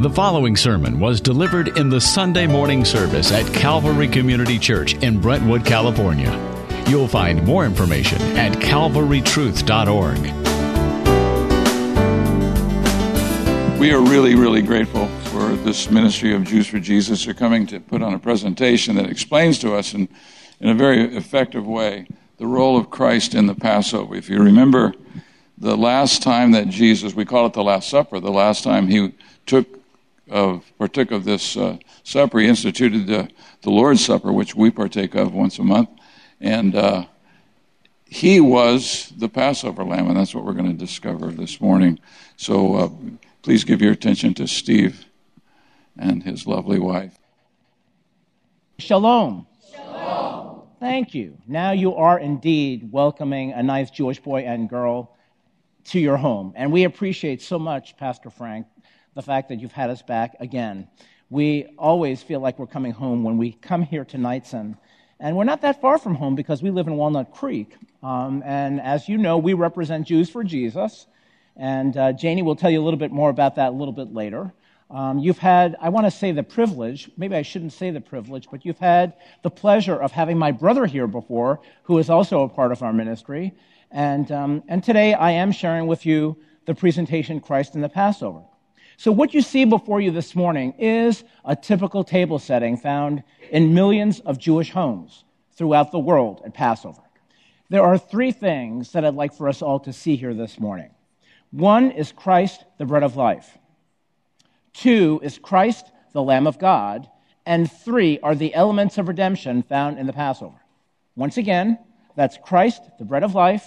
The following sermon was delivered in the Sunday morning service at Calvary Community Church in Brentwood, California. You'll find more information at calvarytruth.org. We are really, really grateful for this ministry of Jews for Jesus They're coming to put on a presentation that explains to us in, in a very effective way the role of Christ in the Passover. If you remember the last time that Jesus, we call it the Last Supper, the last time he took of partook of this uh, supper, he instituted the, the Lord's Supper, which we partake of once a month, and uh, he was the Passover lamb, and that's what we're going to discover this morning. So uh, please give your attention to Steve and his lovely wife. Shalom. Shalom. Thank you. Now you are indeed welcoming a nice Jewish boy and girl to your home. And we appreciate so much, Pastor Frank, the fact that you've had us back again. We always feel like we're coming home when we come here to Knightsen. And we're not that far from home because we live in Walnut Creek. Um, and as you know, we represent Jews for Jesus. And uh, Janie will tell you a little bit more about that a little bit later. Um, you've had, I want to say the privilege, maybe I shouldn't say the privilege, but you've had the pleasure of having my brother here before, who is also a part of our ministry. And, um, and today I am sharing with you the presentation Christ in the Passover. So, what you see before you this morning is a typical table setting found in millions of Jewish homes throughout the world at Passover. There are three things that I'd like for us all to see here this morning. One is Christ, the bread of life. Two is Christ, the Lamb of God. And three are the elements of redemption found in the Passover. Once again, that's Christ, the bread of life,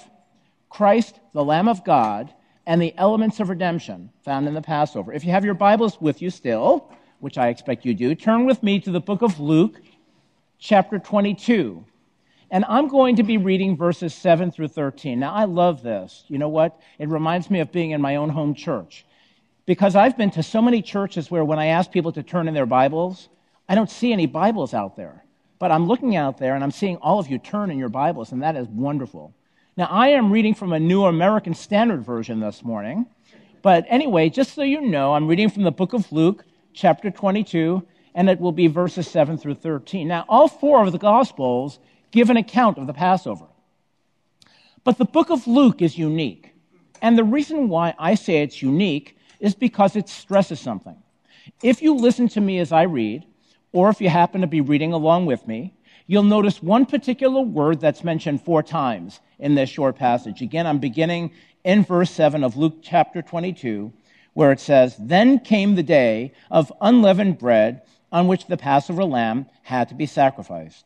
Christ, the Lamb of God, and the elements of redemption found in the Passover. If you have your Bibles with you still, which I expect you do, turn with me to the book of Luke, chapter 22. And I'm going to be reading verses 7 through 13. Now, I love this. You know what? It reminds me of being in my own home church. Because I've been to so many churches where when I ask people to turn in their Bibles, I don't see any Bibles out there. But I'm looking out there and I'm seeing all of you turn in your Bibles, and that is wonderful. Now, I am reading from a New American Standard Version this morning. But anyway, just so you know, I'm reading from the book of Luke, chapter 22, and it will be verses 7 through 13. Now, all four of the Gospels give an account of the Passover. But the book of Luke is unique. And the reason why I say it's unique is because it stresses something. If you listen to me as I read, or if you happen to be reading along with me, you'll notice one particular word that's mentioned four times in this short passage. Again, I'm beginning in verse 7 of Luke chapter 22, where it says, Then came the day of unleavened bread on which the Passover lamb had to be sacrificed.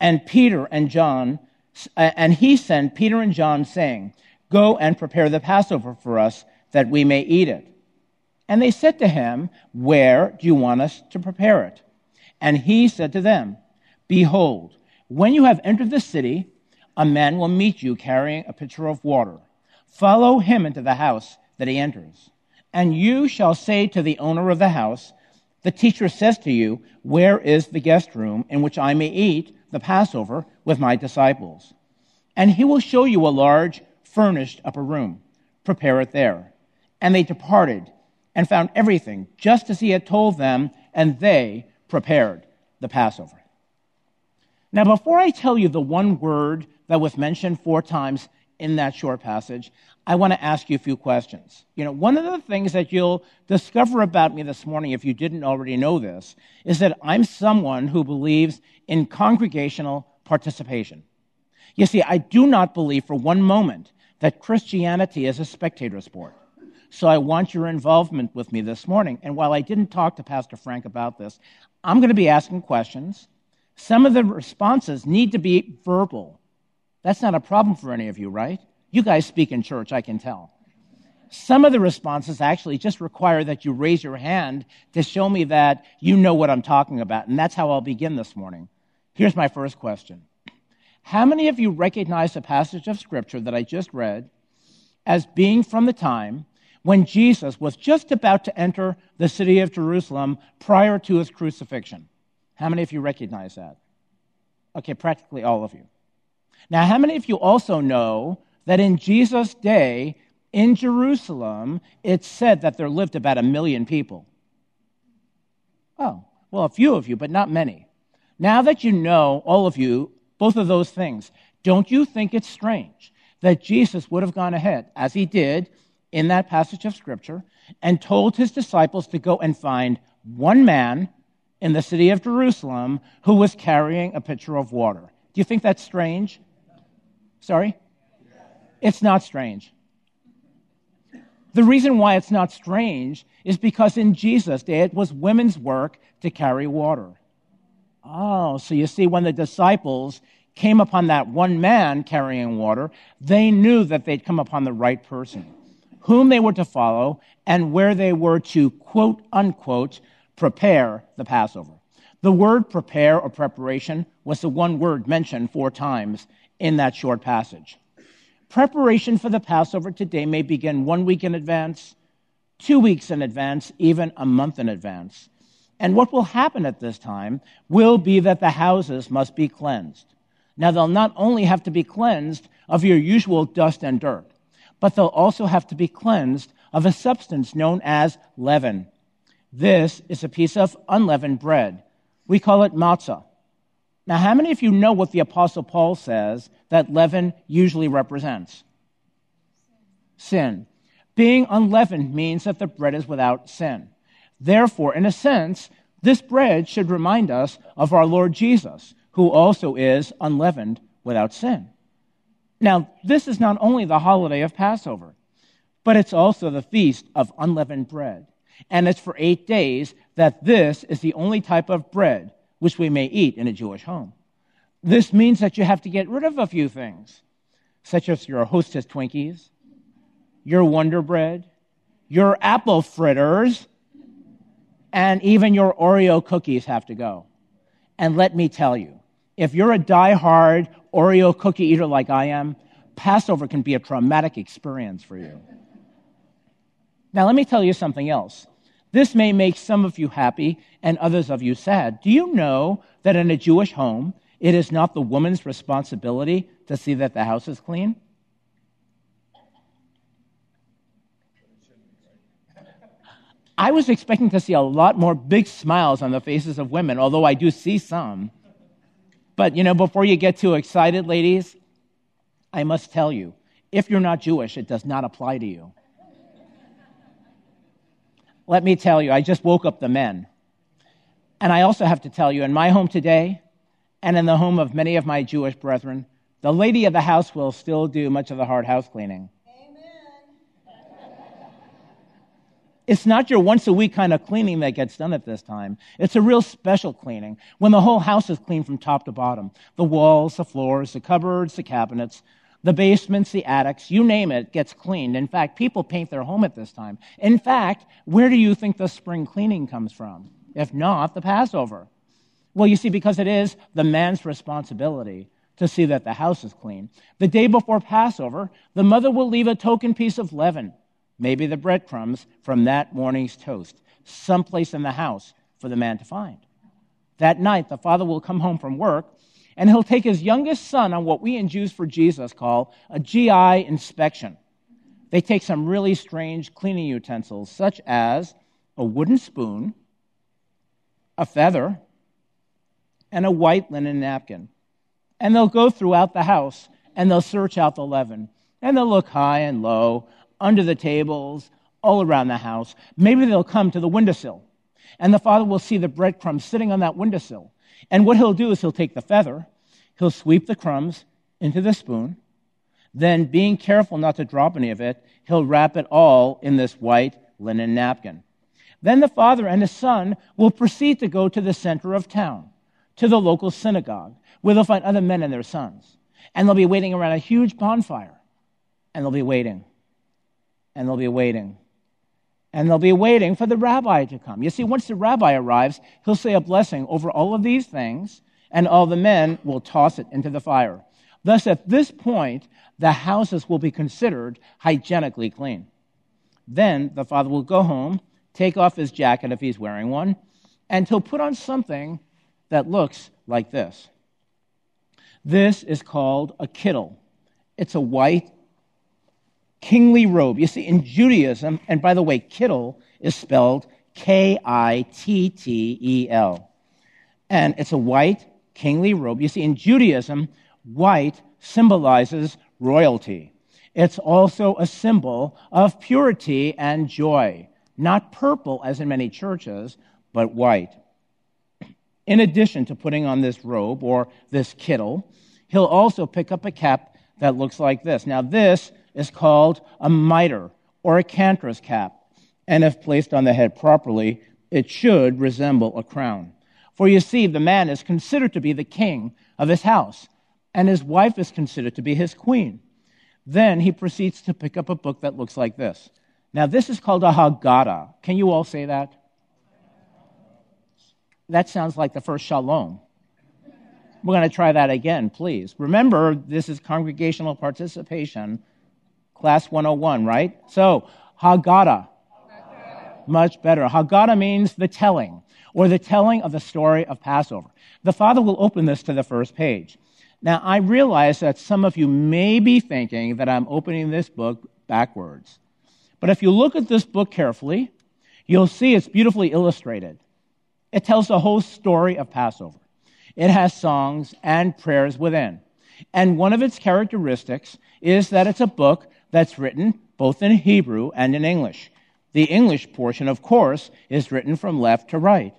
And Peter and John, and he sent Peter and John, saying, Go and prepare the Passover for us that we may eat it. And they said to him, Where do you want us to prepare it? And he said to them, Behold, when you have entered the city, a man will meet you carrying a pitcher of water. Follow him into the house that he enters. And you shall say to the owner of the house, The teacher says to you, Where is the guest room in which I may eat the Passover with my disciples? And he will show you a large, furnished upper room. Prepare it there. And they departed and found everything just as he had told them, and they prepared the Passover. Now, before I tell you the one word that was mentioned four times in that short passage, I want to ask you a few questions. You know, one of the things that you'll discover about me this morning, if you didn't already know this, is that I'm someone who believes in congregational participation. You see, I do not believe for one moment that Christianity is a spectator sport. So I want your involvement with me this morning. And while I didn't talk to Pastor Frank about this, I'm going to be asking questions. Some of the responses need to be verbal. That's not a problem for any of you, right? You guys speak in church, I can tell. Some of the responses actually just require that you raise your hand to show me that you know what I'm talking about. And that's how I'll begin this morning. Here's my first question How many of you recognize the passage of Scripture that I just read as being from the time when Jesus was just about to enter the city of Jerusalem prior to his crucifixion. How many of you recognize that? Okay, practically all of you. Now, how many of you also know that in Jesus' day in Jerusalem, it said that there lived about a million people? Oh, well, a few of you, but not many. Now that you know, all of you, both of those things, don't you think it's strange that Jesus would have gone ahead, as he did in that passage of Scripture, and told his disciples to go and find one man in the city of Jerusalem who was carrying a pitcher of water? Do you think that's strange? Sorry? It's not strange. The reason why it's not strange is because in Jesus' day it was women's work to carry water. Oh, so you see, when the disciples came upon that one man carrying water, they knew that they'd come upon the right person, whom they were to follow, and where they were to quote unquote prepare the Passover. The word prepare or preparation was the one word mentioned four times in that short passage. Preparation for the Passover today may begin one week in advance, two weeks in advance, even a month in advance. And what will happen at this time will be that the houses must be cleansed. Now, they'll not only have to be cleansed of your usual dust and dirt, but they'll also have to be cleansed of a substance known as leaven. This is a piece of unleavened bread. We call it matzah. Now, how many of you know what the Apostle Paul says that leaven usually represents? Sin. Being unleavened means that the bread is without sin. Therefore, in a sense, this bread should remind us of our Lord Jesus, who also is unleavened without sin. Now, this is not only the holiday of Passover, but it's also the feast of unleavened bread. And it's for eight days that this is the only type of bread which we may eat in a Jewish home. This means that you have to get rid of a few things, such as your hostess Twinkies, your Wonder Bread, your apple fritters, and even your Oreo cookies have to go. And let me tell you, if you're a die-hard Oreo cookie eater like I am, Passover can be a traumatic experience for you. Now, let me tell you something else. This may make some of you happy and others of you sad. Do you know that in a Jewish home, it is not the woman's responsibility to see that the house is clean? I was expecting to see a lot more big smiles on the faces of women, although I do see some. But, you know, before you get too excited, ladies, I must tell you if you're not Jewish, it does not apply to you. Let me tell you, I just woke up the men. And I also have to tell you, in my home today, and in the home of many of my Jewish brethren, the lady of the house will still do much of the hard house cleaning. Amen. It's not your once a week kind of cleaning that gets done at this time. It's a real special cleaning when the whole house is cleaned from top to bottom. The walls, the floors, the cupboards, the cabinets, the basements, the attics, you name it, gets cleaned. In fact, people paint their home at this time. In fact, where do you think the spring cleaning comes from? If not, the Passover. Well, you see, because it is the man's responsibility to see that the house is clean. The day before Passover, the mother will leave a token piece of leaven, maybe the breadcrumbs from that morning's toast, someplace in the house for the man to find. That night, the father will come home from work and he'll take his youngest son on what we in Jews for Jesus call a GI inspection. They take some really strange cleaning utensils, such as a wooden spoon, a feather, and a white linen napkin. And they'll go throughout the house and they'll search out the leaven. And they'll look high and low, under the tables, all around the house. Maybe they'll come to the windowsill. And the father will see the breadcrumbs sitting on that windowsill. And what he'll do is he'll take the feather, he'll sweep the crumbs into the spoon, then, being careful not to drop any of it, he'll wrap it all in this white linen napkin. Then the father and his son will proceed to go to the center of town, to the local synagogue, where they'll find other men and their sons. And they'll be waiting around a huge bonfire. And they'll be waiting. And they'll be waiting and they'll be waiting for the rabbi to come. You see, once the rabbi arrives, he'll say a blessing over all of these things, and all the men will toss it into the fire. Thus, at this point, the houses will be considered hygienically clean. Then the father will go home, take off his jacket if he's wearing one, and he'll put on something that looks like this. This is called a kittel. It's a white kingly robe. You see, in Judaism, and by the way, kittel is spelled K I T T E L. And it's a white kingly robe. You see, in Judaism, white symbolizes royalty. It's also a symbol of purity and joy. Not purple, as in many churches, but white. In addition to putting on this robe or this kittel, he'll also pick up a cap that looks like this. Now, this is called a mitre or a cantor's cap, and if placed on the head properly, it should resemble a crown. For you see, the man is considered to be the king of his house, and his wife is considered to be his queen. Then he proceeds to pick up a book that looks like this. Now, this is called a Haggadah. Can you all say that? That sounds like the first shalom. We're going to try that again, please. Remember, this is congregational participation, class 101, right? So, Haggadah. Much better. Haggadah means the telling, or the telling of the story of Passover. The Father will open this to the first page. Now, I realize that some of you may be thinking that I'm opening this book backwards. But if you look at this book carefully, you'll see it's beautifully illustrated. It tells the whole story of Passover. It has songs and prayers within. And one of its characteristics is that it's a book that's written both in Hebrew and in English. The English portion, of course, is written from left to right.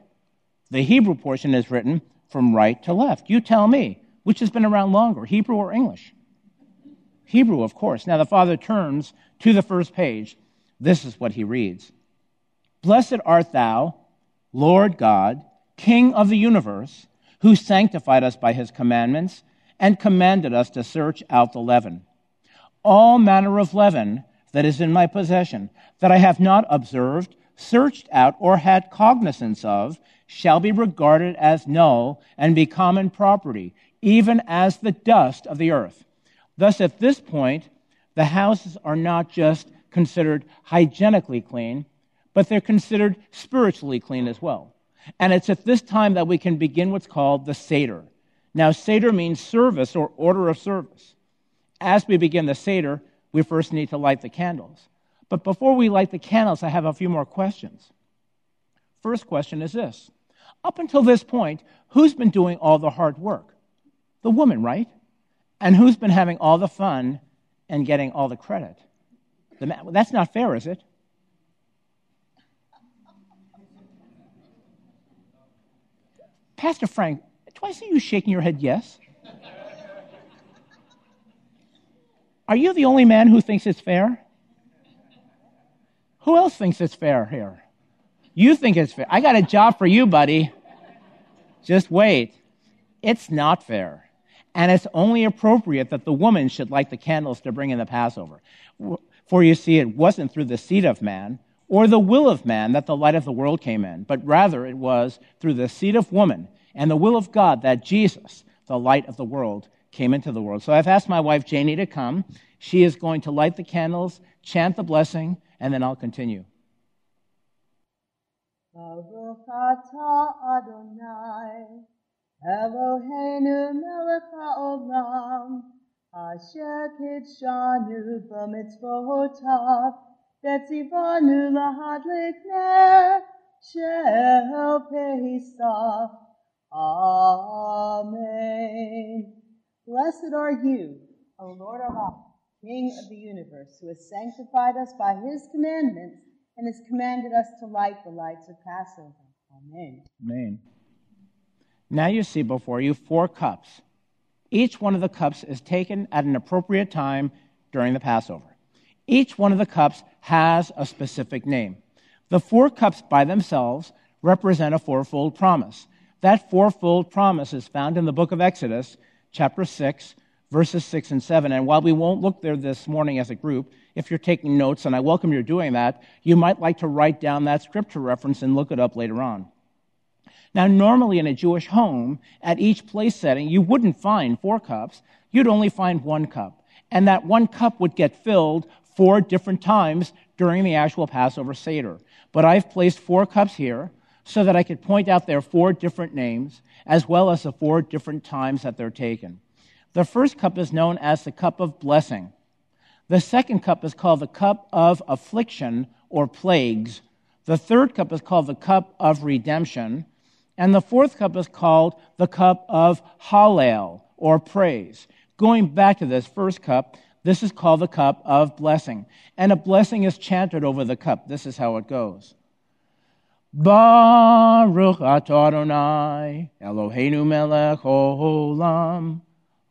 The Hebrew portion is written from right to left. You tell me, which has been around longer, Hebrew or English? Hebrew, of course. Now the father turns to the first page. This is what he reads Blessed art thou, Lord God, King of the universe who sanctified us by his commandments and commanded us to search out the leaven. All manner of leaven that is in my possession, that I have not observed, searched out, or had cognizance of, shall be regarded as null and be common property, even as the dust of the earth. Thus, at this point, the houses are not just considered hygienically clean, but they're considered spiritually clean as well. And it's at this time that we can begin what's called the Seder. Now, Seder means service or order of service. As we begin the Seder, we first need to light the candles. But before we light the candles, I have a few more questions. First question is this Up until this point, who's been doing all the hard work? The woman, right? And who's been having all the fun and getting all the credit? The man. That's not fair, is it? Pastor Frank, do I see you shaking your head yes? Are you the only man who thinks it's fair? Who else thinks it's fair here? You think it's fair. I got a job for you, buddy. Just wait. It's not fair. And it's only appropriate that the woman should light the candles to bring in the Passover. For you see, it wasn't through the seed of man, or the will of man that the light of the world came in, but rather it was through the seed of woman and the will of God that Jesus, the light of the world, came into the world. So I've asked my wife Janie to come. She is going to light the candles, chant the blessing, and then I'll continue. Eloheinu melech haolam, asher kidshanu b'mitzvotav, lahadlik ner. Amen. Blessed are you, O Lord our God, King of the universe, who has sanctified us by his commandments and has commanded us to light the lights of Passover. Amen. Amen. Now you see before you four cups. Each one of the cups is taken at an appropriate time during the Passover. Each one of the cups has a specific name. The four cups by themselves represent a fourfold promise. That fourfold promise is found in the book of Exodus, chapter 6, verses 6 and 7. And while we won't look there this morning as a group, if you're taking notes, and I welcome you're doing that, you might like to write down that scripture reference and look it up later on. Now, normally in a Jewish home, at each place setting, you wouldn't find four cups. You'd only find one cup. And that one cup would get filled four different times during the actual Passover Seder. But I've placed four cups here so that I could point out their four different names as well as the four different times that they're taken. The first cup is known as the cup of blessing. The second cup is called the cup of affliction or plagues. The third cup is called the cup of redemption. And the fourth cup is called the cup of Hallel, or praise. Going back to this first cup, this is called the cup of blessing. And a blessing is chanted over the cup. This is how it goes. Baruch Adonai Eloheinu melech olam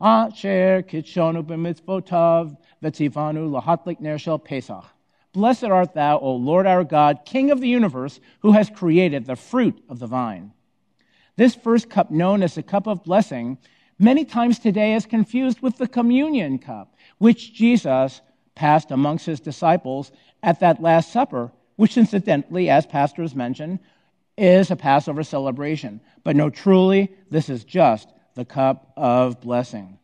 asher kitshonu b'mitzvotav v'tzivanu lahatlik ner Pesach. Blessed art thou, O Lord our God, King of the universe, who has created the fruit of the vine. This first cup, known as the cup of blessing, many times today is confused with the communion cup, which Jesus passed amongst his disciples at that Last Supper which incidentally, as pastors mentioned, is a Passover celebration. But no, truly, this is just the cup of blessing.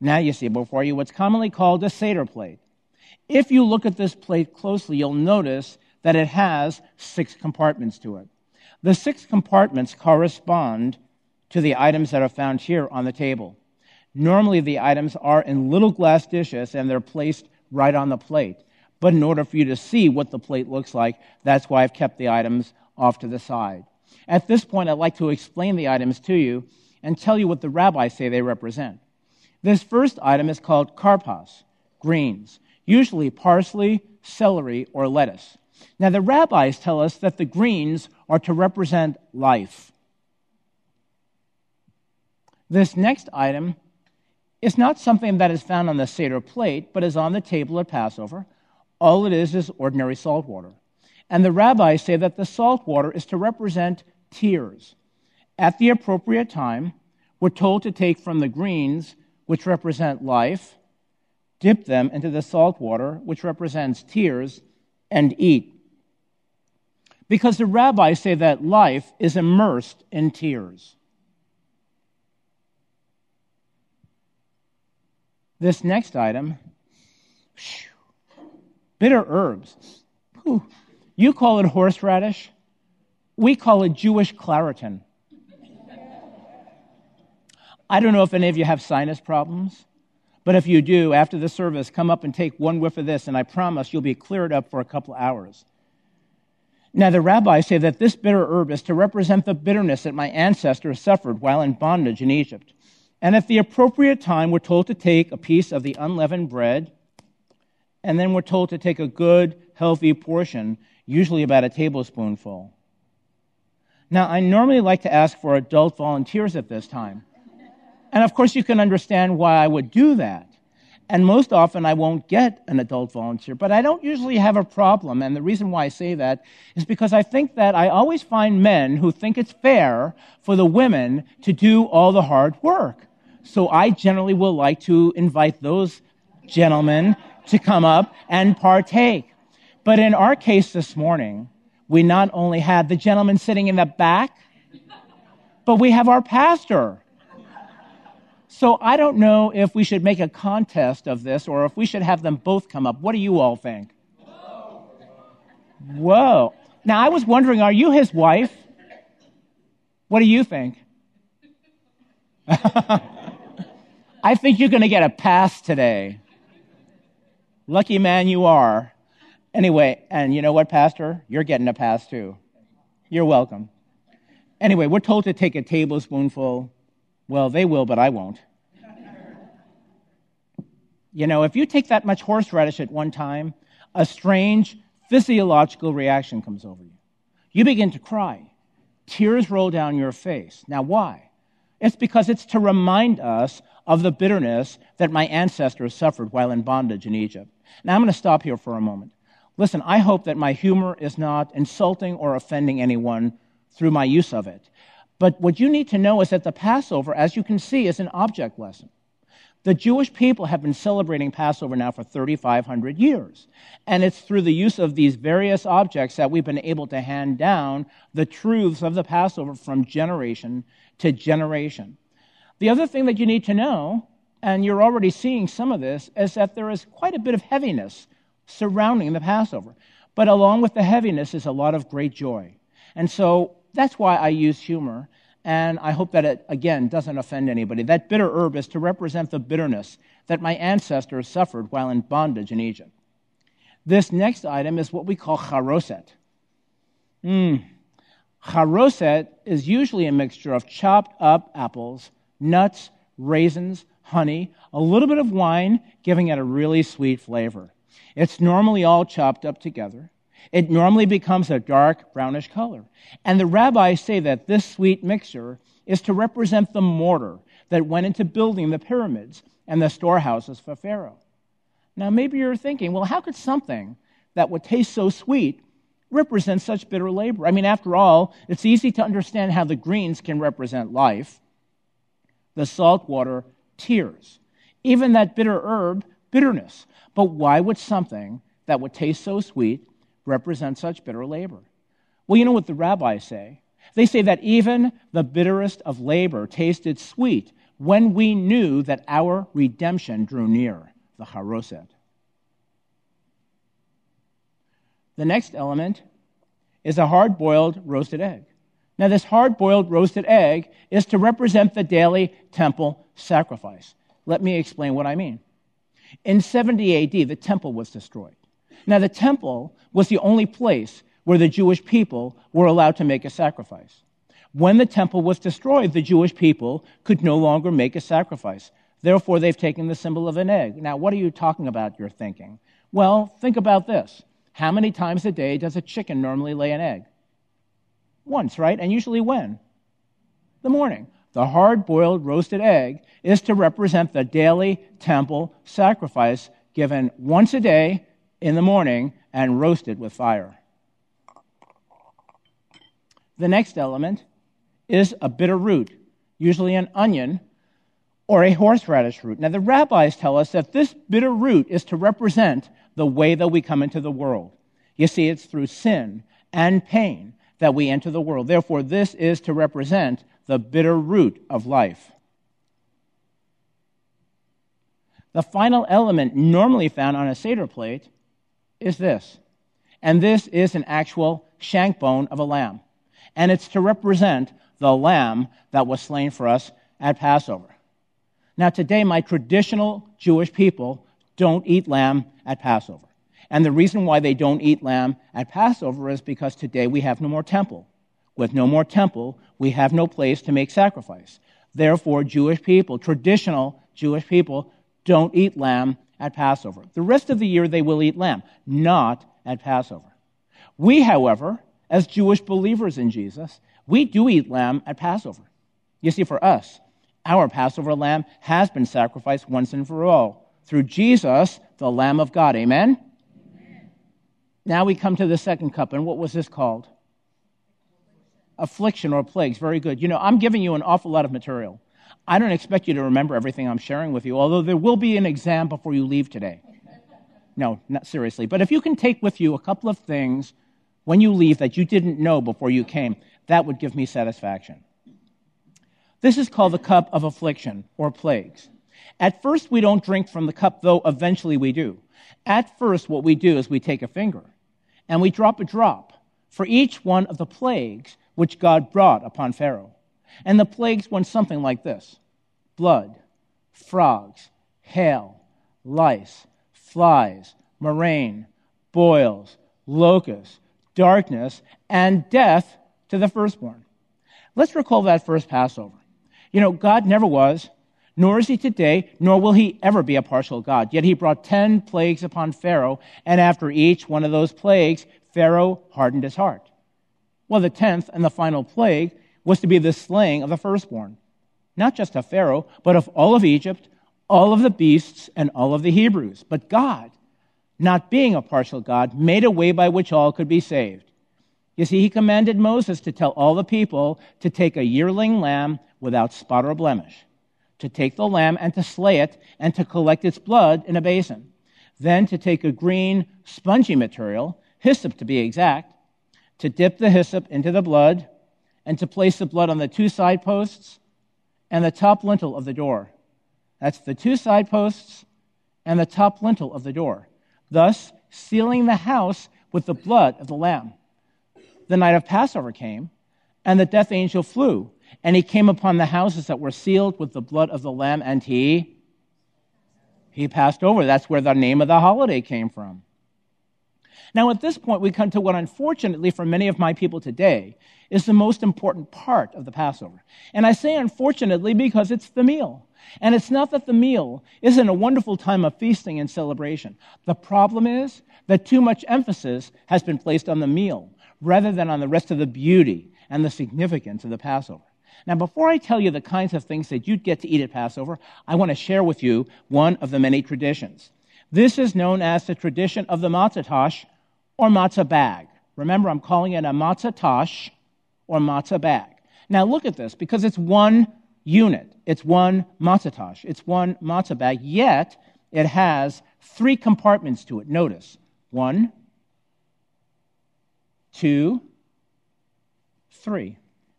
Now you see before you what's commonly called a Seder plate. If you look at this plate closely, you'll notice that it has six compartments to it. The six compartments correspond to the items that are found here on the table. Normally, the items are in little glass dishes and they're placed right on the plate. But in order for you to see what the plate looks like, that's why I've kept the items off to the side. At this point, I'd like to explain the items to you and tell you what the rabbis say they represent. This first item is called karpas, greens, usually parsley, celery, or lettuce. Now, the rabbis tell us that the greens are to represent life. This next item is not something that is found on the Seder plate, but is on the table at Passover. All it is is ordinary salt water. And the rabbis say that the salt water is to represent tears. At the appropriate time, we're told to take from the greens, which represent life, dip them into the salt water, which represents tears, and eat. Because the rabbis say that life is immersed in tears. This next item, bitter herbs. Whew. You call it horseradish. We call it Jewish Claritin. I don't know if any of you have sinus problems, but if you do, after the service, come up and take one whiff of this, and I promise you'll be cleared up for a couple hours. Now, the rabbis say that this bitter herb is to represent the bitterness that my ancestors suffered while in bondage in Egypt. And at the appropriate time, we're told to take a piece of the unleavened bread and then we're told to take a good, healthy portion, usually about a tablespoonful. Now, I normally like to ask for adult volunteers at this time. And of course, you can understand why I would do that. And most often, I won't get an adult volunteer, but I don't usually have a problem. And the reason why I say that is because I think that I always find men who think it's fair for the women to do all the hard work. So I generally will like to invite those gentlemen to come up and partake. But in our case this morning, we not only had the gentleman sitting in the back, but we have our pastor. So I don't know if we should make a contest of this or if we should have them both come up. What do you all think? Whoa. Now I was wondering, are you his wife? What do you think? I think you're going to get a pass today. Lucky man you are. Anyway, and you know what, Pastor? You're getting a pass too. You're welcome. Anyway, we're told to take a tablespoonful. Well, they will, but I won't. You know, if you take that much horseradish at one time, a strange physiological reaction comes over you. You begin to cry. Tears roll down your face. Now, why? It's because it's to remind us of the bitterness that my ancestors suffered while in bondage in Egypt. Now, I'm going to stop here for a moment. Listen, I hope that my humor is not insulting or offending anyone through my use of it. But what you need to know is that the Passover, as you can see, is an object lesson. The Jewish people have been celebrating Passover now for 3,500 years. And it's through the use of these various objects that we've been able to hand down the truths of the Passover from generation to generation. The other thing that you need to know and you're already seeing some of this, is that there is quite a bit of heaviness surrounding the Passover. But along with the heaviness is a lot of great joy. And so that's why I use humor. And I hope that it, again, doesn't offend anybody. That bitter herb is to represent the bitterness that my ancestors suffered while in bondage in Egypt. This next item is what we call charoset. Mm. Charoset is usually a mixture of chopped up apples, nuts, raisins, honey, a little bit of wine, giving it a really sweet flavor. It's normally all chopped up together. It normally becomes a dark brownish color. And the rabbis say that this sweet mixture is to represent the mortar that went into building the pyramids and the storehouses for Pharaoh. Now, maybe you're thinking, well, how could something that would taste so sweet represent such bitter labor? I mean, after all, it's easy to understand how the greens can represent life, the salt water, tears, even that bitter herb, bitterness. But why would something that would taste so sweet represent such bitter labor? Well, you know what the rabbis say? They say that even the bitterest of labor tasted sweet when we knew that our redemption drew near, the haroset. The next element is a hard boiled roasted egg. Now, this hard boiled roasted egg is to represent the daily temple sacrifice. Let me explain what I mean. In 70 AD, the temple was destroyed. Now, the temple was the only place where the Jewish people were allowed to make a sacrifice. When the temple was destroyed, the Jewish people could no longer make a sacrifice. Therefore, they've taken the symbol of an egg. Now, what are you talking about, you're thinking? Well, think about this. How many times a day does a chicken normally lay an egg? Once, right? And usually when? The morning. The hard boiled roasted egg is to represent the daily temple sacrifice given once a day in the morning and roasted with fire. The next element is a bitter root, usually an onion or a horseradish root. Now, the rabbis tell us that this bitter root is to represent the way that we come into the world. You see, it's through sin and pain that we enter the world. Therefore, this is to represent the bitter root of life. The final element normally found on a Seder plate is this. And this is an actual shank bone of a lamb. And it's to represent the lamb that was slain for us at Passover. Now, today, my traditional Jewish people don't eat lamb at Passover. And the reason why they don't eat lamb at Passover is because today we have no more temple. With no more temple, we have no place to make sacrifice. Therefore, Jewish people, traditional Jewish people, don't eat lamb at Passover. The rest of the year they will eat lamb, not at Passover. We, however, as Jewish believers in Jesus, we do eat lamb at Passover. You see, for us, our Passover lamb has been sacrificed once and for all through Jesus, the Lamb of God. Amen? Amen? Now we come to the second cup, and what was this called? Affliction or plagues. Very good. You know, I'm giving you an awful lot of material. I don't expect you to remember everything I'm sharing with you, although there will be an exam before you leave today. No, not seriously. But if you can take with you a couple of things when you leave that you didn't know before you came, that would give me satisfaction. This is called the cup of affliction or plagues. At first, we don't drink from the cup, though eventually we do. At first, what we do is we take a finger and we drop a drop for each one of the plagues which God brought upon Pharaoh. And the plagues went something like this blood, frogs, hail, lice, flies, murrain, boils, locusts, darkness, and death to the firstborn. Let's recall that first Passover. You know, God never was, nor is he today, nor will he ever be a partial God. Yet he brought 10 plagues upon Pharaoh, and after each one of those plagues, Pharaoh hardened his heart. Well, the 10th and the final plague was to be the slaying of the firstborn, not just of Pharaoh, but of all of Egypt, all of the beasts, and all of the Hebrews. But God, not being a partial God, made a way by which all could be saved. You see, he commanded Moses to tell all the people to take a yearling lamb without spot or blemish, to take the lamb and to slay it, and to collect its blood in a basin. Then to take a green, spongy material, hyssop to be exact, to dip the hyssop into the blood, and to place the blood on the two side posts and the top lintel of the door. That's the two side posts and the top lintel of the door, thus sealing the house with the blood of the Lamb the night of Passover came, and the death angel flew, and he came upon the houses that were sealed with the blood of the Lamb, and he he passed over. That's where the name of the holiday came from. Now, at this point, we come to what, unfortunately, for many of my people today, is the most important part of the Passover. And I say unfortunately because it's the meal. And it's not that the meal isn't a wonderful time of feasting and celebration. The problem is that too much emphasis has been placed on the meal rather than on the rest of the beauty and the significance of the Passover. Now, before I tell you the kinds of things that you'd get to eat at Passover, I want to share with you one of the many traditions. This is known as the tradition of the matzah tash or matzah bag. Remember, I'm calling it a matzah tash or matzah bag. Now, look at this because it's one unit, it's one matzah tash, it's one matzah bag, yet it has three compartments to it. Notice one, two, three.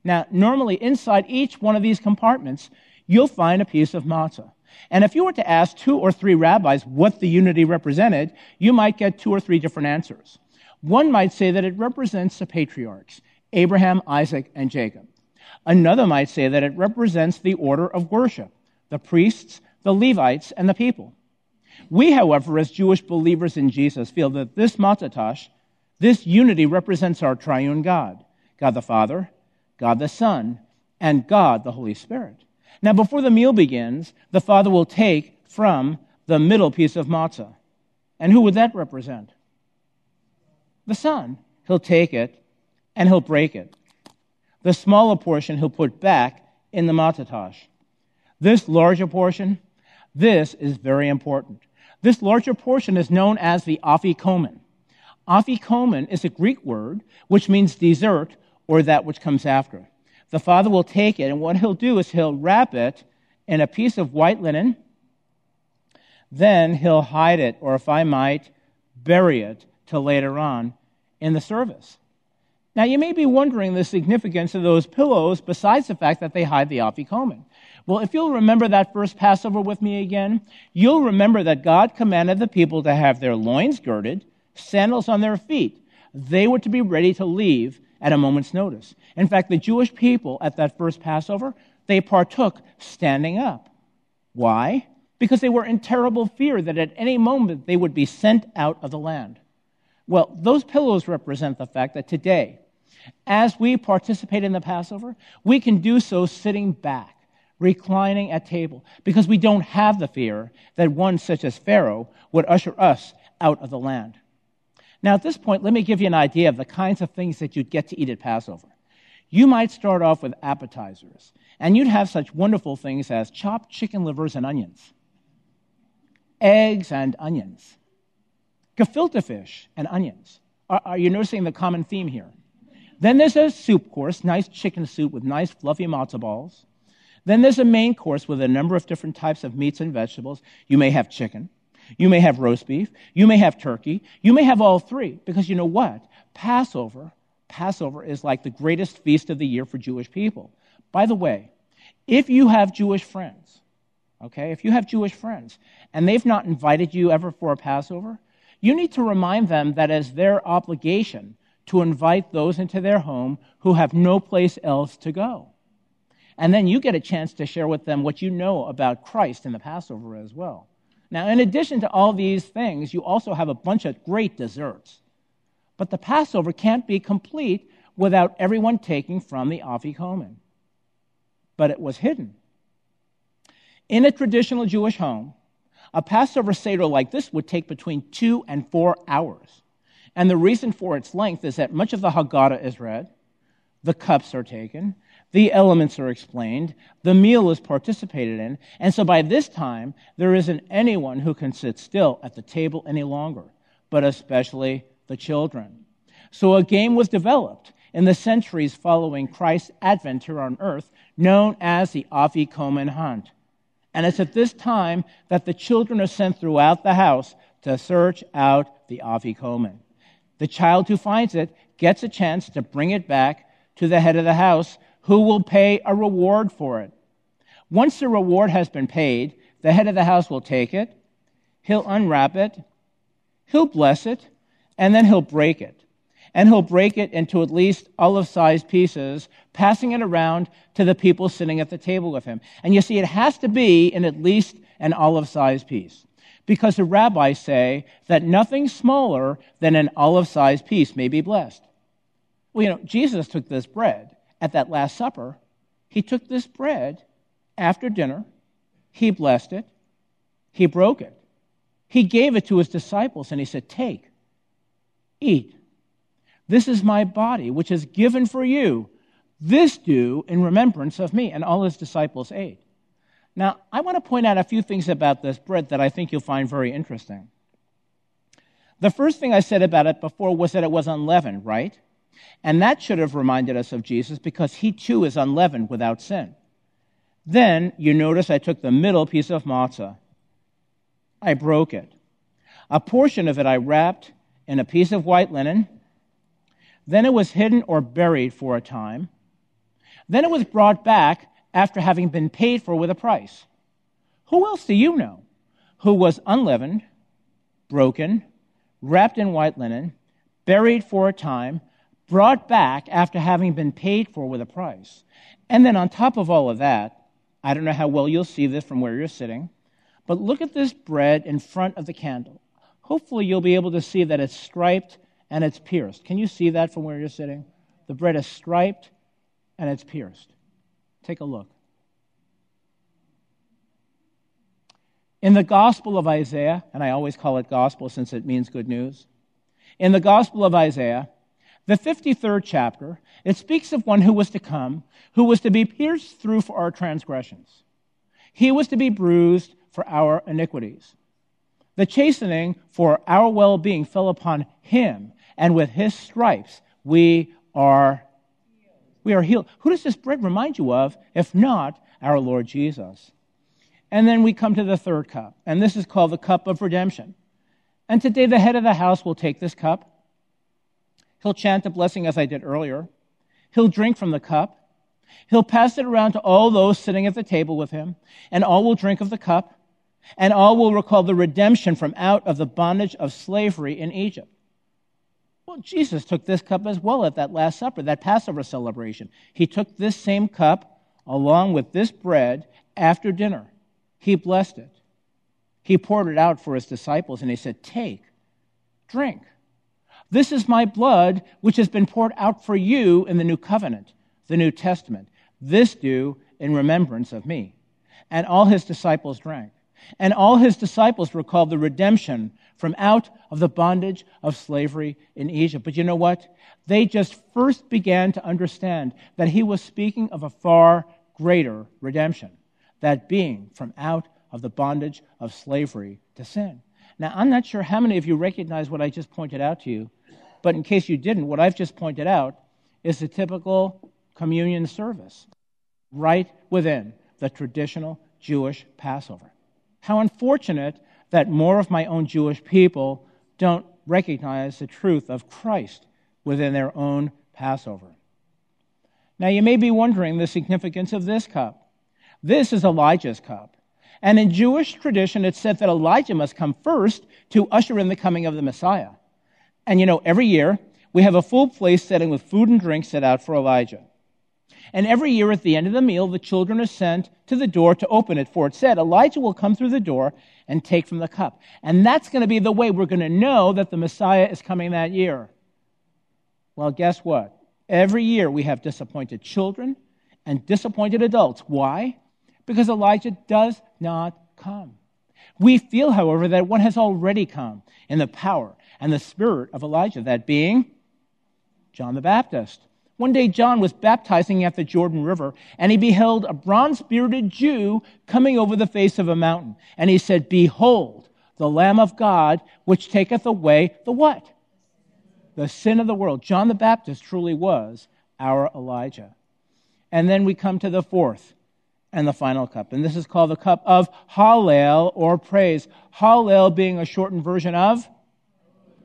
Now, normally inside each one of these compartments, you'll find a piece of matzah. And if you were to ask two or three rabbis what the unity represented, you might get two or three different answers. One might say that it represents the patriarchs, Abraham, Isaac, and Jacob. Another might say that it represents the order of worship, the priests, the Levites, and the people. We, however, as Jewish believers in Jesus, feel that this matzah this unity represents our triune God, God the Father, God the Son, and God the Holy Spirit. Now, before the meal begins, the Father will take from the middle piece of matzah. And who would that represent? The Son. He'll take it and he'll break it. The smaller portion he'll put back in the matzah This larger portion, this is very important. This larger portion is known as the afikomen. Afikomen is a Greek word which means dessert or that which comes after the father will take it, and what he'll do is he'll wrap it in a piece of white linen. Then he'll hide it, or if I might, bury it till later on in the service. Now, you may be wondering the significance of those pillows besides the fact that they hide the afikomen. Well, if you'll remember that first Passover with me again, you'll remember that God commanded the people to have their loins girded, sandals on their feet. They were to be ready to leave at a moment's notice. In fact, the Jewish people at that first Passover, they partook standing up. Why? Because they were in terrible fear that at any moment they would be sent out of the land. Well, those pillows represent the fact that today, as we participate in the Passover, we can do so sitting back, reclining at table, because we don't have the fear that one such as Pharaoh would usher us out of the land. Now, at this point, let me give you an idea of the kinds of things that you'd get to eat at Passover. You might start off with appetizers, and you'd have such wonderful things as chopped chicken livers and onions, eggs and onions, gefilte fish and onions. Are, are you noticing the common theme here? Then there's a soup course, nice chicken soup with nice fluffy matzo balls. Then there's a main course with a number of different types of meats and vegetables. You may have chicken. You may have roast beef. You may have turkey. You may have all three because you know what? Passover, Passover is like the greatest feast of the year for Jewish people. By the way, if you have Jewish friends, okay, if you have Jewish friends and they've not invited you ever for a Passover, you need to remind them that it's their obligation to invite those into their home who have no place else to go. And then you get a chance to share with them what you know about Christ in the Passover as well. Now, in addition to all these things, you also have a bunch of great desserts. But the Passover can't be complete without everyone taking from the afikomen. But it was hidden. In a traditional Jewish home, a Passover Seder like this would take between two and four hours. And the reason for its length is that much of the Haggadah is read, the cups are taken, the elements are explained, the meal is participated in, and so by this time, there isn't anyone who can sit still at the table any longer, but especially the children. So a game was developed in the centuries following Christ's advent here on earth, known as the Afikomen Hunt. And it's at this time that the children are sent throughout the house to search out the Afikomen. The child who finds it gets a chance to bring it back to the head of the house who will pay a reward for it. Once the reward has been paid, the head of the house will take it, he'll unwrap it, he'll bless it, and then he'll break it. And he'll break it into at least olive sized pieces, passing it around to the people sitting at the table with him. And you see, it has to be in at least an olive sized piece. because the rabbis say that nothing smaller than an olive sized piece may be blessed. Well, you know, Jesus took this bread at that Last Supper. He took this bread after dinner, he blessed it, he broke it, he gave it to his disciples, and he said, Take, eat. This is my body, which is given for you. This do in remembrance of me. And all his disciples ate. Now, I want to point out a few things about this bread that I think you'll find very interesting. The first thing I said about it before was that it was unleavened, right? And that should have reminded us of Jesus because he too is unleavened without sin. Then you notice I took the middle piece of matzah. I broke it. A portion of it I wrapped in a piece of white linen. Then it was hidden or buried for a time. Then it was brought back after having been paid for with a price. Who else do you know who was unleavened, broken, wrapped in white linen, buried for a time, brought back after having been paid for with a price? And then on top of all of that, I don't know how well you'll see this from where you're sitting, but look at this bread in front of the candle. Hopefully, you'll be able to see that it's striped and it's pierced. Can you see that from where you're sitting? The bread is striped and it's pierced. Take a look. In the Gospel of Isaiah, and I always call it gospel since it means good news, in the Gospel of Isaiah, the 53rd chapter, it speaks of one who was to come, who was to be pierced through for our transgressions. He was to be bruised for our iniquities. The chastening for our well being fell upon him, and with his stripes we are we are healed. Who does this bread remind you of, if not our Lord Jesus? And then we come to the third cup, and this is called the cup of redemption. And today the head of the house will take this cup. He'll chant a blessing as I did earlier. He'll drink from the cup. He'll pass it around to all those sitting at the table with him, and all will drink of the cup, and all will recall the redemption from out of the bondage of slavery in Egypt. Well, Jesus took this cup as well at that Last Supper, that Passover celebration. He took this same cup along with this bread after dinner. He blessed it. He poured it out for his disciples and he said, Take, drink. This is my blood, which has been poured out for you in the new covenant, the New Testament. This do in remembrance of me. And all his disciples drank. And all his disciples recalled the redemption from out of the bondage of slavery in Egypt. But you know what? They just first began to understand that he was speaking of a far greater redemption, that being from out of the bondage of slavery to sin. Now, I'm not sure how many of you recognize what I just pointed out to you, but in case you didn't, what I've just pointed out is the typical communion service right within the traditional Jewish Passover. How unfortunate that more of my own Jewish people don't recognize the truth of Christ within their own Passover. Now, you may be wondering the significance of this cup. This is Elijah's cup. And in Jewish tradition, it's said that Elijah must come first to usher in the coming of the Messiah. And you know, every year, we have a full place setting with food and drink set out for Elijah. And every year at the end of the meal, the children are sent to the door to open it, for it said, Elijah will come through the door and take from the cup. And that's going to be the way we're going to know that the Messiah is coming that year. Well, guess what? Every year we have disappointed children and disappointed adults. Why? Because Elijah does not come. We feel, however, that one has already come in the power and the spirit of Elijah, that being John the Baptist. One day, John was baptizing at the Jordan River, and he beheld a bronze bearded Jew coming over the face of a mountain. And he said, Behold, the Lamb of God, which taketh away the what? The sin of the world. John the Baptist truly was our Elijah. And then we come to the fourth and the final cup. And this is called the cup of Hallel or praise. Hallel being a shortened version of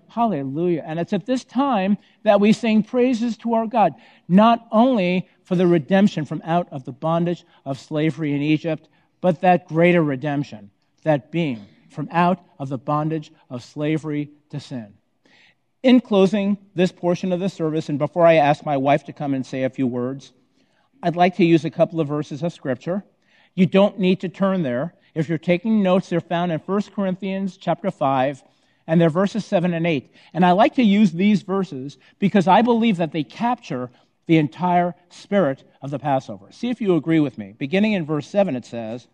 Hallelujah. And it's at this time that we sing praises to our God, not only for the redemption from out of the bondage of slavery in Egypt, but that greater redemption, that being from out of the bondage of slavery to sin. In closing this portion of the service, and before I ask my wife to come and say a few words, I'd like to use a couple of verses of Scripture. You don't need to turn there. If you're taking notes, they're found in 1 Corinthians chapter 5, and they're verses 7 and 8. And I like to use these verses because I believe that they capture the entire spirit of the Passover. See if you agree with me. Beginning in verse 7, it says,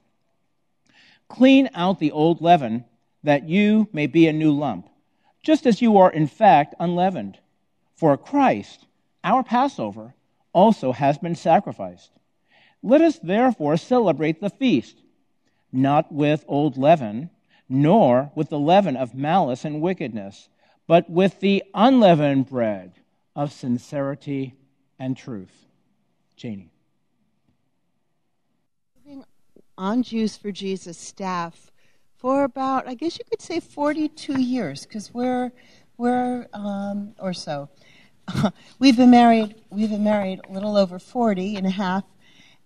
Clean out the old leaven, that you may be a new lump, just as you are in fact unleavened. For Christ, our Passover, also has been sacrificed. Let us therefore celebrate the feast, not with old leaven, nor with the leaven of malice and wickedness, but with the unleavened bread of sincerity and truth. Janie. On Jews for Jesus staff for about, I guess you could say, 42 years, because we're, we're um, or so. we've been married. We've been married a little over 40 and a half,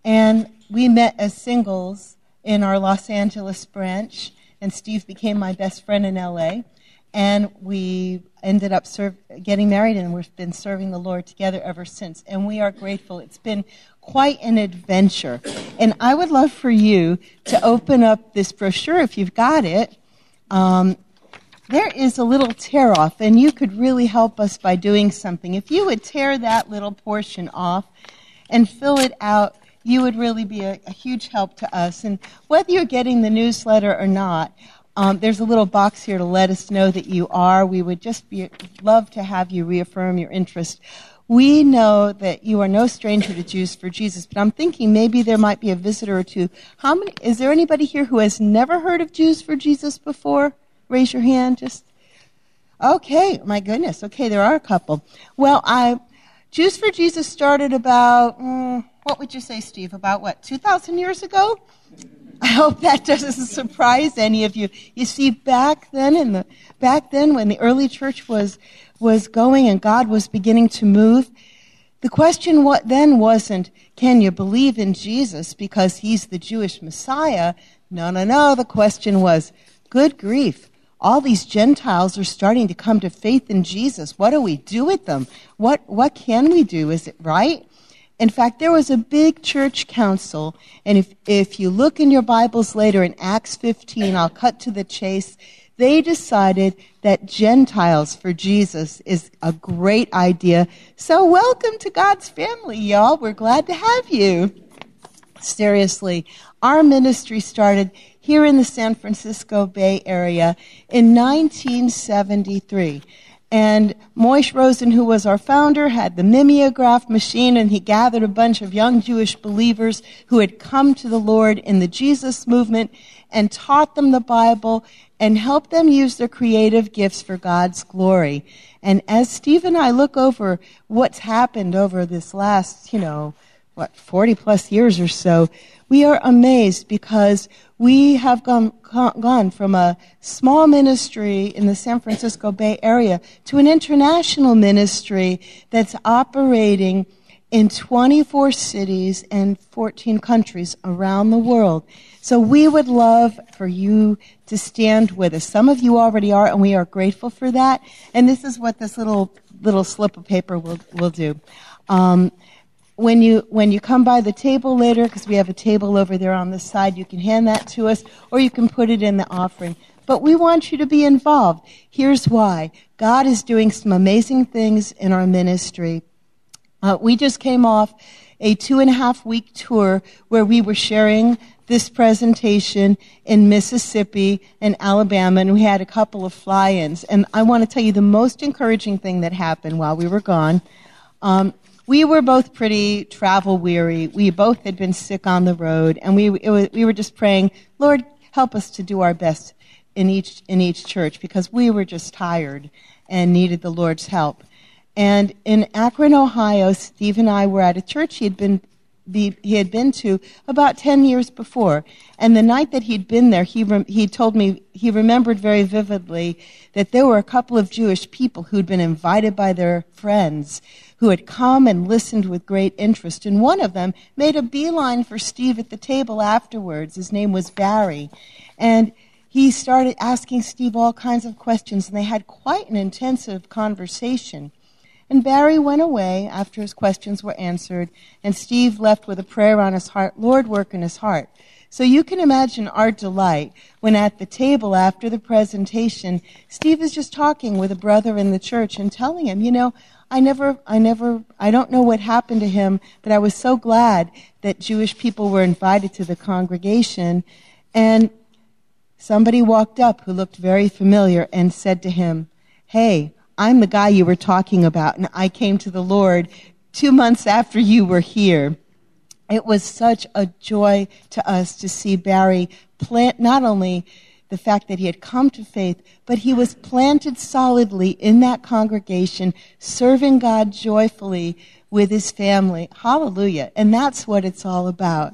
and we met as singles in our Los Angeles branch. And Steve became my best friend in LA, and we ended up serve, getting married, and we've been serving the Lord together ever since. And we are grateful. It's been quite an adventure, and I would love for you to open up this brochure if you've got it. Um, there is a little tear off, and you could really help us by doing something. If you would tear that little portion off and fill it out, you would really be a, a huge help to us. And whether you're getting the newsletter or not, um, there's a little box here to let us know that you are. We would just be, love to have you reaffirm your interest. We know that you are no stranger to Jews for Jesus, but I'm thinking maybe there might be a visitor or two. How many? Is there anybody here who has never heard of Jews for Jesus before? Raise your hand. Just okay. My goodness. Okay, there are a couple. Well, I Jews for Jesus started about mm, what would you say, Steve? About what? Two thousand years ago. I hope that doesn't surprise any of you. You see, back then in the back then when the early church was was going and God was beginning to move, the question what then wasn't, can you believe in Jesus because he's the Jewish Messiah? No, no, no. The question was, good grief all these Gentiles are starting to come to faith in Jesus. What do we do with them? What, what can we do? Is it right? In fact, there was a big church council, and if, if you look in your Bibles later in Acts 15, I'll cut to the chase, they decided that Gentiles for Jesus is a great idea. So welcome to God's family, y'all. We're glad to have you. Seriously, our ministry started here in the San Francisco Bay Area in 1973. And Moishe Rosen, who was our founder, had the mimeograph machine, and he gathered a bunch of young Jewish believers who had come to the Lord in the Jesus movement and taught them the Bible and helped them use their creative gifts for God's glory. And as Steve and I look over what's happened over this last, you know, what, 40 plus years or so, we are amazed because we have gone, gone from a small ministry in the San Francisco Bay Area to an international ministry that's operating in 24 cities and 14 countries around the world. So we would love for you to stand with us. Some of you already are, and we are grateful for that. And this is what this little little slip of paper will will do. Um, when you when you come by the table later, because we have a table over there on the side, you can hand that to us, or you can put it in the offering. But we want you to be involved. Here's why: God is doing some amazing things in our ministry. Uh, we just came off a two and a half week tour where we were sharing this presentation in Mississippi and Alabama, and we had a couple of fly-ins. And I want to tell you the most encouraging thing that happened while we were gone. Um, we were both pretty travel weary. We both had been sick on the road, and we was, we were just praying, Lord, help us to do our best in each in each church because we were just tired and needed the Lord's help. And in Akron, Ohio, Steve and I were at a church he had been be, he had been to about 10 years before. And the night that he'd been there, he, he told me he remembered very vividly that there were a couple of Jewish people who'd been invited by their friends who had come and listened with great interest. And one of them made a beeline for Steve at the table afterwards. His name was Barry. And he started asking Steve all kinds of questions, and they had quite an intensive conversation. And Barry went away after his questions were answered, and Steve left with a prayer on his heart Lord, work in his heart. So you can imagine our delight when at the table after the presentation, Steve is just talking with a brother in the church and telling him, you know, I never, I never, I don't know what happened to him, but I was so glad that Jewish people were invited to the congregation. And somebody walked up who looked very familiar and said to him, Hey, I'm the guy you were talking about, and I came to the Lord two months after you were here. It was such a joy to us to see Barry plant not only the fact that he had come to faith, but he was planted solidly in that congregation, serving God joyfully with his family. Hallelujah. And that's what it's all about.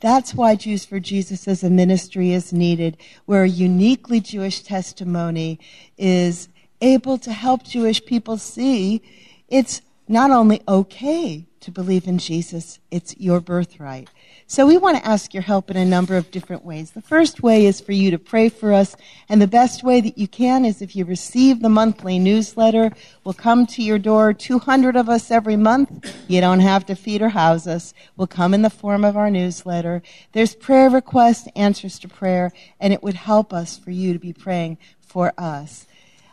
That's why Jews for Jesus as a ministry is needed, where a uniquely Jewish testimony is able to help Jewish people see it's not only okay to believe in Jesus, it's your birthright. So we want to ask your help in a number of different ways. The first way is for you to pray for us, and the best way that you can is if you receive the monthly newsletter. We'll come to your door, 200 of us every month. You don't have to feed or house us. We'll come in the form of our newsletter. There's prayer requests, answers to prayer, and it would help us for you to be praying for us.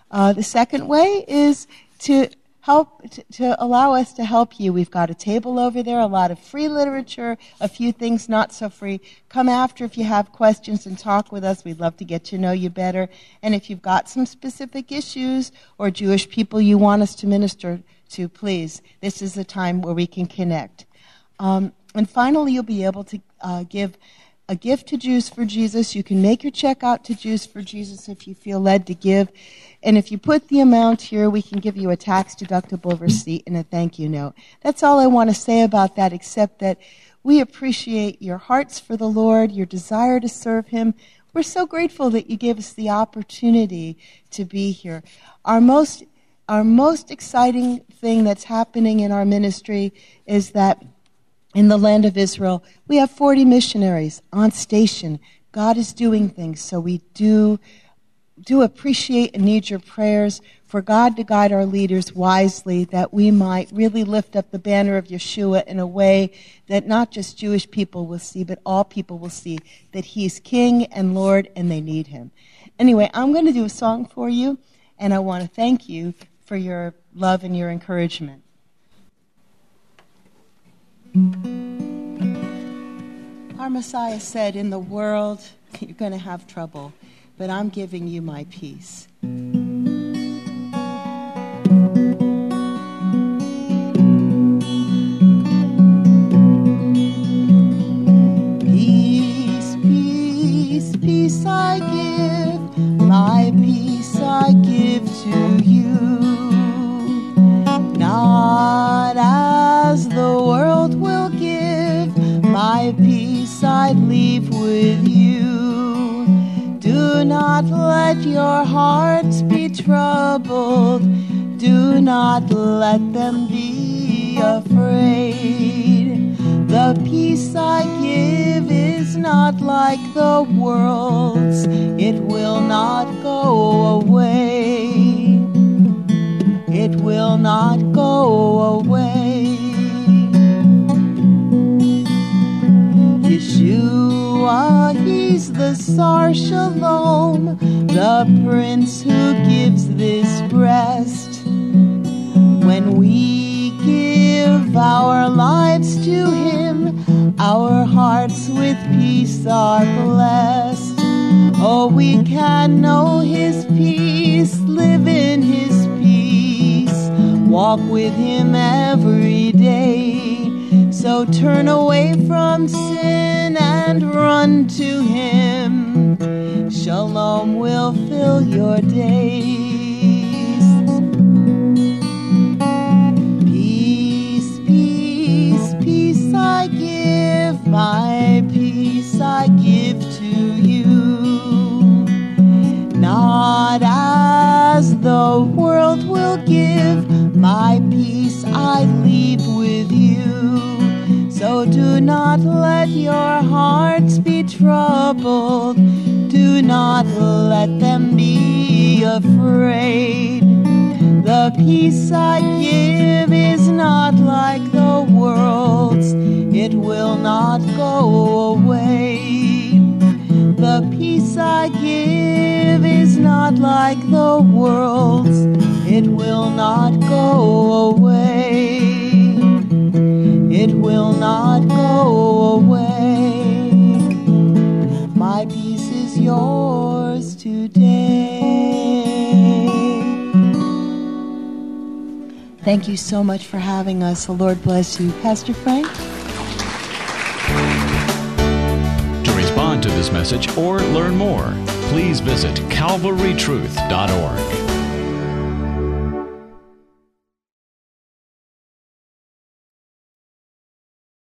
Uh, the second way is to help to, allow us to help you. We've got a table over there, a lot of free literature, a few things not so free. Come after if you have questions and talk with us. We'd love to get to know you better. And if you've got some specific issues or Jewish people you want us to minister to, please, this is the time where we can connect. Um, and finally, you'll be able to uh, give a gift to Jews for Jesus. You can make your check out to Jews for Jesus if you feel led to give. And if you put the amount here, we can give you a tax deductible receipt and a thank you note. That's all I want to say about that, except that we appreciate your hearts for the Lord, your desire to serve Him. We're so grateful that you gave us the opportunity to be here. Our most, our most exciting thing that's happening in our ministry is that in the land of Israel, we have 40 missionaries on station. God is doing things, so we do do appreciate and need your prayers for God to guide our leaders wisely that we might really lift up the banner of Yeshua in a way that not just Jewish people will see, but all people will see that He's King and Lord and they need Him. Anyway, I'm going to do a song for you, and I want to thank you for your love and your encouragement. Our Messiah said, In the world, you're going to have trouble but I'm giving you my peace. Shalom will fill your days. Peace, peace, peace I give, my peace I give to you. Not as the world will give, my peace I leave with you. So do not let your hearts be troubled. Do not let them be afraid. The peace I give is not like the world's. It will not go away. The peace I give is not like the world's, it will not go away. It will not go away. Yours today. Thank you so much for having us. The Lord bless you. Pastor Frank? To respond to this message or learn more, please visit calvarytruth.org.